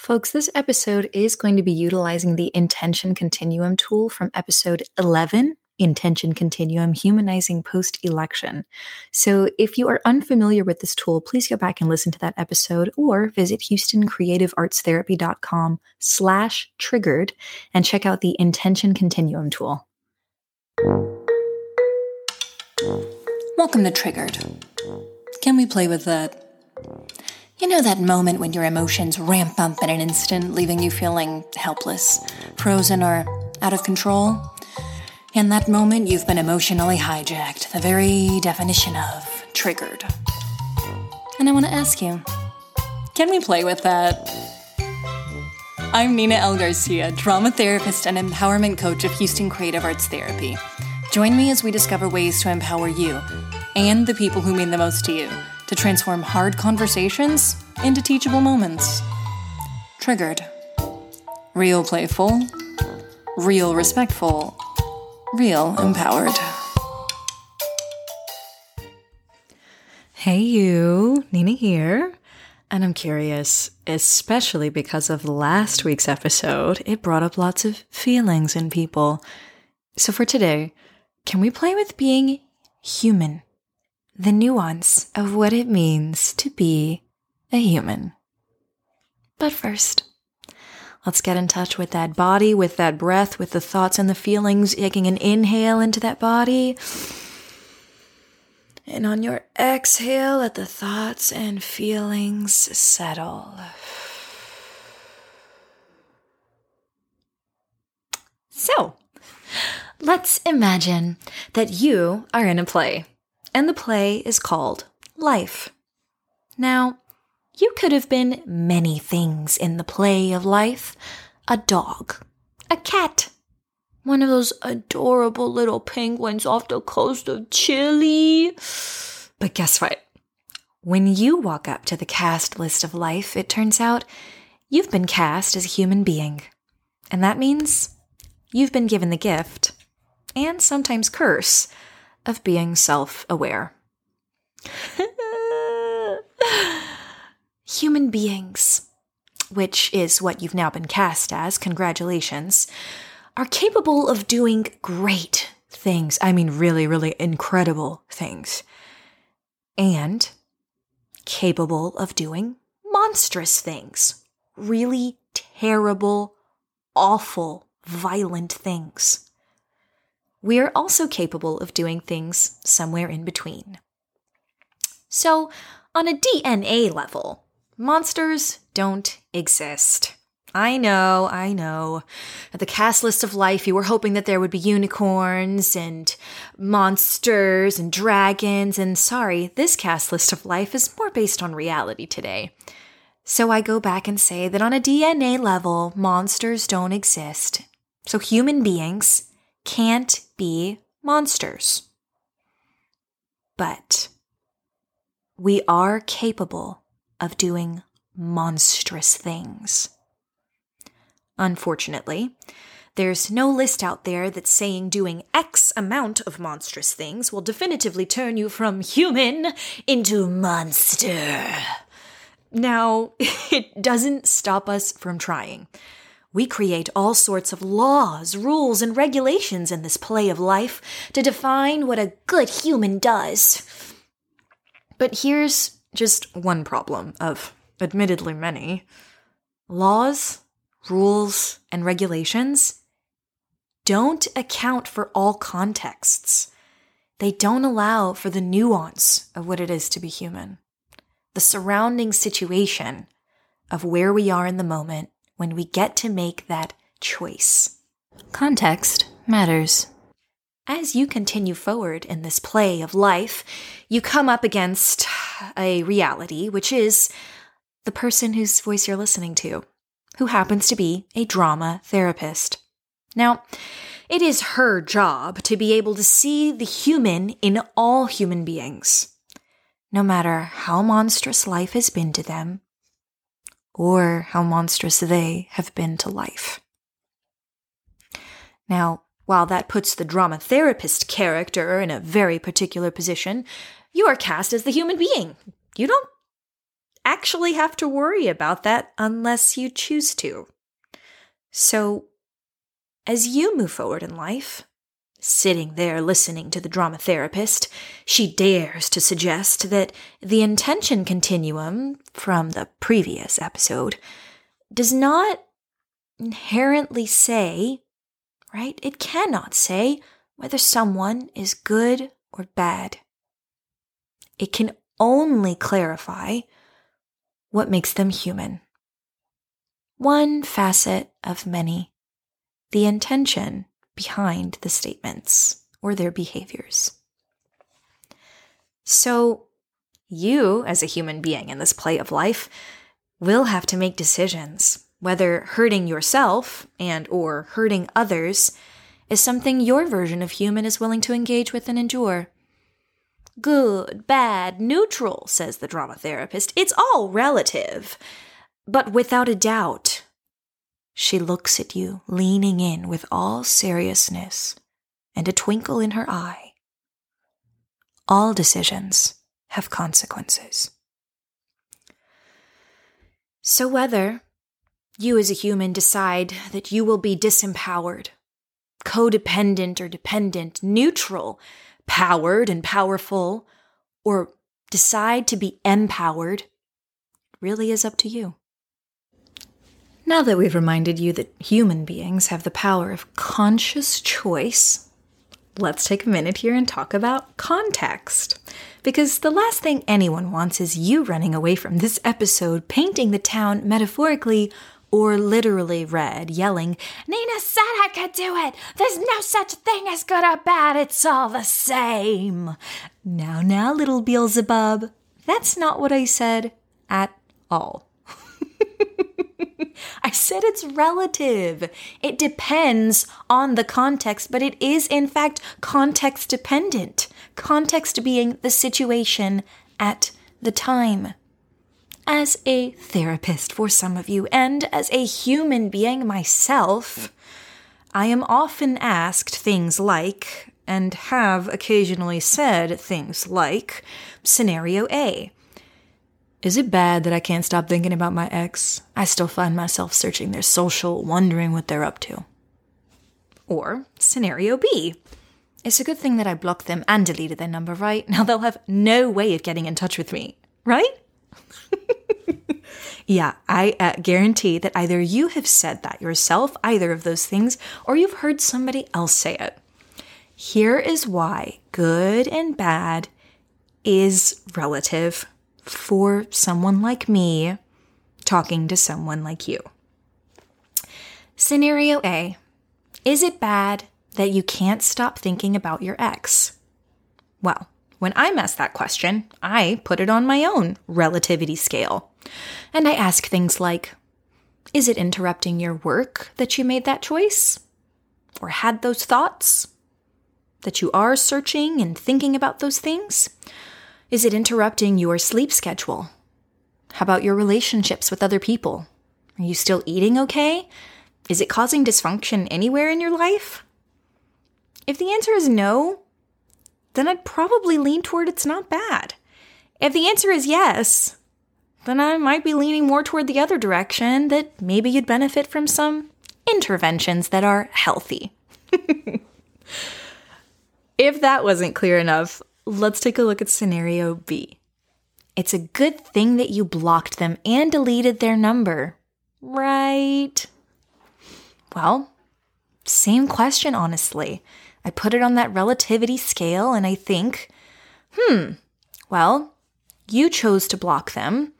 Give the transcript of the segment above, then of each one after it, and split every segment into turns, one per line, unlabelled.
Folks, this episode is going to be utilizing the Intention Continuum tool from episode 11 Intention Continuum Humanizing Post Election. So, if you are unfamiliar with this tool, please go back and listen to that episode or visit HoustonCreativeArtsTherapy.com slash triggered and check out the Intention Continuum tool.
Welcome to Triggered. Can we play with that? You know that moment when your emotions ramp up in an instant, leaving you feeling helpless, frozen, or out of control? In that moment, you've been emotionally hijacked, the very definition of triggered. And I want to ask you can we play with that? I'm Nina L. Garcia, drama therapist and empowerment coach of Houston Creative Arts Therapy. Join me as we discover ways to empower you and the people who mean the most to you to transform hard conversations into teachable moments. Triggered. Real playful, real respectful, real empowered.
Hey, you, Nina here. And I'm curious, especially because of last week's episode, it brought up lots of feelings in people. So for today, can we play with being human? The nuance of what it means to be a human. But first, let's get in touch with that body, with that breath, with the thoughts and the feelings, taking an inhale into that body. And on your exhale, let the thoughts and feelings settle. So, let's imagine that you are in a play, and the play is called Life. Now, you could have been many things in the play of life a dog, a cat, one of those adorable little penguins off the coast of Chile. But guess what? When you walk up to the cast list of life, it turns out you've been cast as a human being. And that means you've been given the gift, and sometimes curse, of being self aware. human beings, which is what you've now been cast as, congratulations, are capable of doing great things. I mean, really, really incredible things. And capable of doing monstrous things. Really terrible, awful, violent things. We are also capable of doing things somewhere in between. So, on a DNA level, Monsters don't exist. I know, I know. At the cast list of life, you were hoping that there would be unicorns and monsters and dragons, and sorry, this cast list of life is more based on reality today. So I go back and say that on a DNA level, monsters don't exist. So human beings can't be monsters. But we are capable of doing monstrous things. Unfortunately, there's no list out there that's saying doing X amount of monstrous things will definitively turn you from human into monster. Now, it doesn't stop us from trying. We create all sorts of laws, rules, and regulations in this play of life to define what a good human does. But here's just one problem of admittedly many. Laws, rules, and regulations don't account for all contexts. They don't allow for the nuance of what it is to be human, the surrounding situation of where we are in the moment when we get to make that choice. Context matters. As you continue forward in this play of life, you come up against a reality, which is the person whose voice you're listening to, who happens to be a drama therapist. Now, it is her job to be able to see the human in all human beings, no matter how monstrous life has been to them or how monstrous they have been to life. Now, while that puts the drama therapist character in a very particular position, you are cast as the human being. You don't actually have to worry about that unless you choose to. So, as you move forward in life, sitting there listening to the drama therapist, she dares to suggest that the intention continuum from the previous episode does not inherently say, right? It cannot say whether someone is good or bad. It can only clarify what makes them human. One facet of many, the intention behind the statements or their behaviors. So, you, as a human being in this play of life, will have to make decisions whether hurting yourself and or hurting others is something your version of human is willing to engage with and endure. Good, bad, neutral, says the drama therapist. It's all relative. But without a doubt, she looks at you, leaning in with all seriousness and a twinkle in her eye. All decisions have consequences. So, whether you as a human decide that you will be disempowered, codependent or dependent, neutral, powered and powerful, or decide to be empowered, really is up to you. Now that we've reminded you that human beings have the power of conscious choice, let's take a minute here and talk about context. Because the last thing anyone wants is you running away from this episode painting the town metaphorically or literally red, yelling, Nina said I could do it! There's no such thing as good or bad, it's all the same. Now, now, little Beelzebub, that's not what I said at all. I said it's relative. It depends on the context, but it is in fact context dependent. Context being the situation at the time. As a therapist for some of you, and as a human being myself, I am often asked things like, and have occasionally said things like, Scenario A is it bad that I can't stop thinking about my ex? I still find myself searching their social, wondering what they're up to. Or scenario B. It's a good thing that I blocked them and deleted their number, right? Now they'll have no way of getting in touch with me, right? yeah, I uh, guarantee that either you have said that yourself, either of those things, or you've heard somebody else say it. Here is why good and bad is relative for someone like me talking to someone like you. Scenario A Is it bad that you can't stop thinking about your ex? Well, when I'm asked that question, I put it on my own relativity scale. And I ask things like Is it interrupting your work that you made that choice? Or had those thoughts? That you are searching and thinking about those things? Is it interrupting your sleep schedule? How about your relationships with other people? Are you still eating okay? Is it causing dysfunction anywhere in your life? If the answer is no, then I'd probably lean toward it's not bad. If the answer is yes, then I might be leaning more toward the other direction that maybe you'd benefit from some interventions that are healthy. if that wasn't clear enough, Let's take a look at scenario B. It's a good thing that you blocked them and deleted their number, right? Well, same question, honestly. I put it on that relativity scale and I think, hmm, well, you chose to block them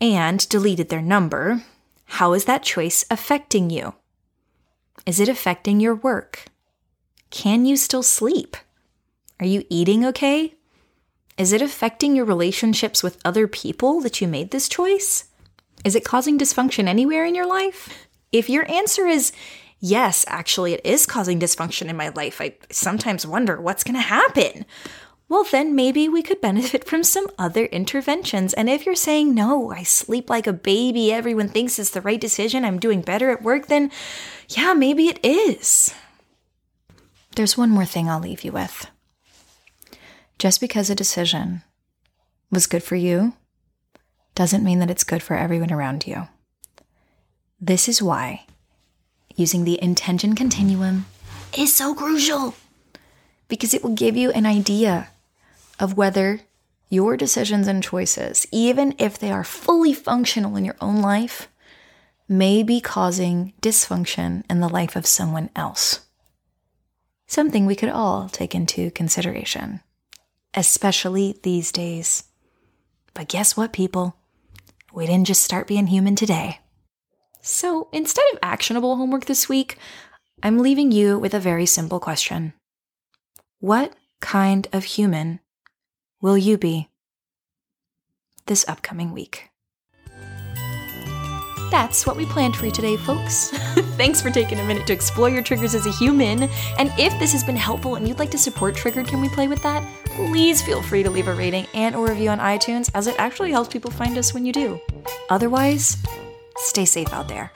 and deleted their number. How is that choice affecting you? Is it affecting your work? Can you still sleep? Are you eating okay? Is it affecting your relationships with other people that you made this choice? Is it causing dysfunction anywhere in your life? If your answer is yes, actually, it is causing dysfunction in my life, I sometimes wonder what's going to happen. Well, then maybe we could benefit from some other interventions. And if you're saying, no, I sleep like a baby, everyone thinks it's the right decision, I'm doing better at work, then yeah, maybe it is. There's one more thing I'll leave you with. Just because a decision was good for you doesn't mean that it's good for everyone around you. This is why using the intention continuum is so crucial because it will give you an idea of whether your decisions and choices, even if they are fully functional in your own life, may be causing dysfunction in the life of someone else. Something we could all take into consideration, especially these days. But guess what, people? We didn't just start being human today. So instead of actionable homework this week, I'm leaving you with a very simple question What kind of human will you be this upcoming week? That's what we planned for you today, folks. Thanks for taking a minute to explore your triggers as a human. And if this has been helpful and you'd like to support Triggered Can We Play with That, please feel free to leave a rating and a review on iTunes as it actually helps people find us when you do. Otherwise, stay safe out there.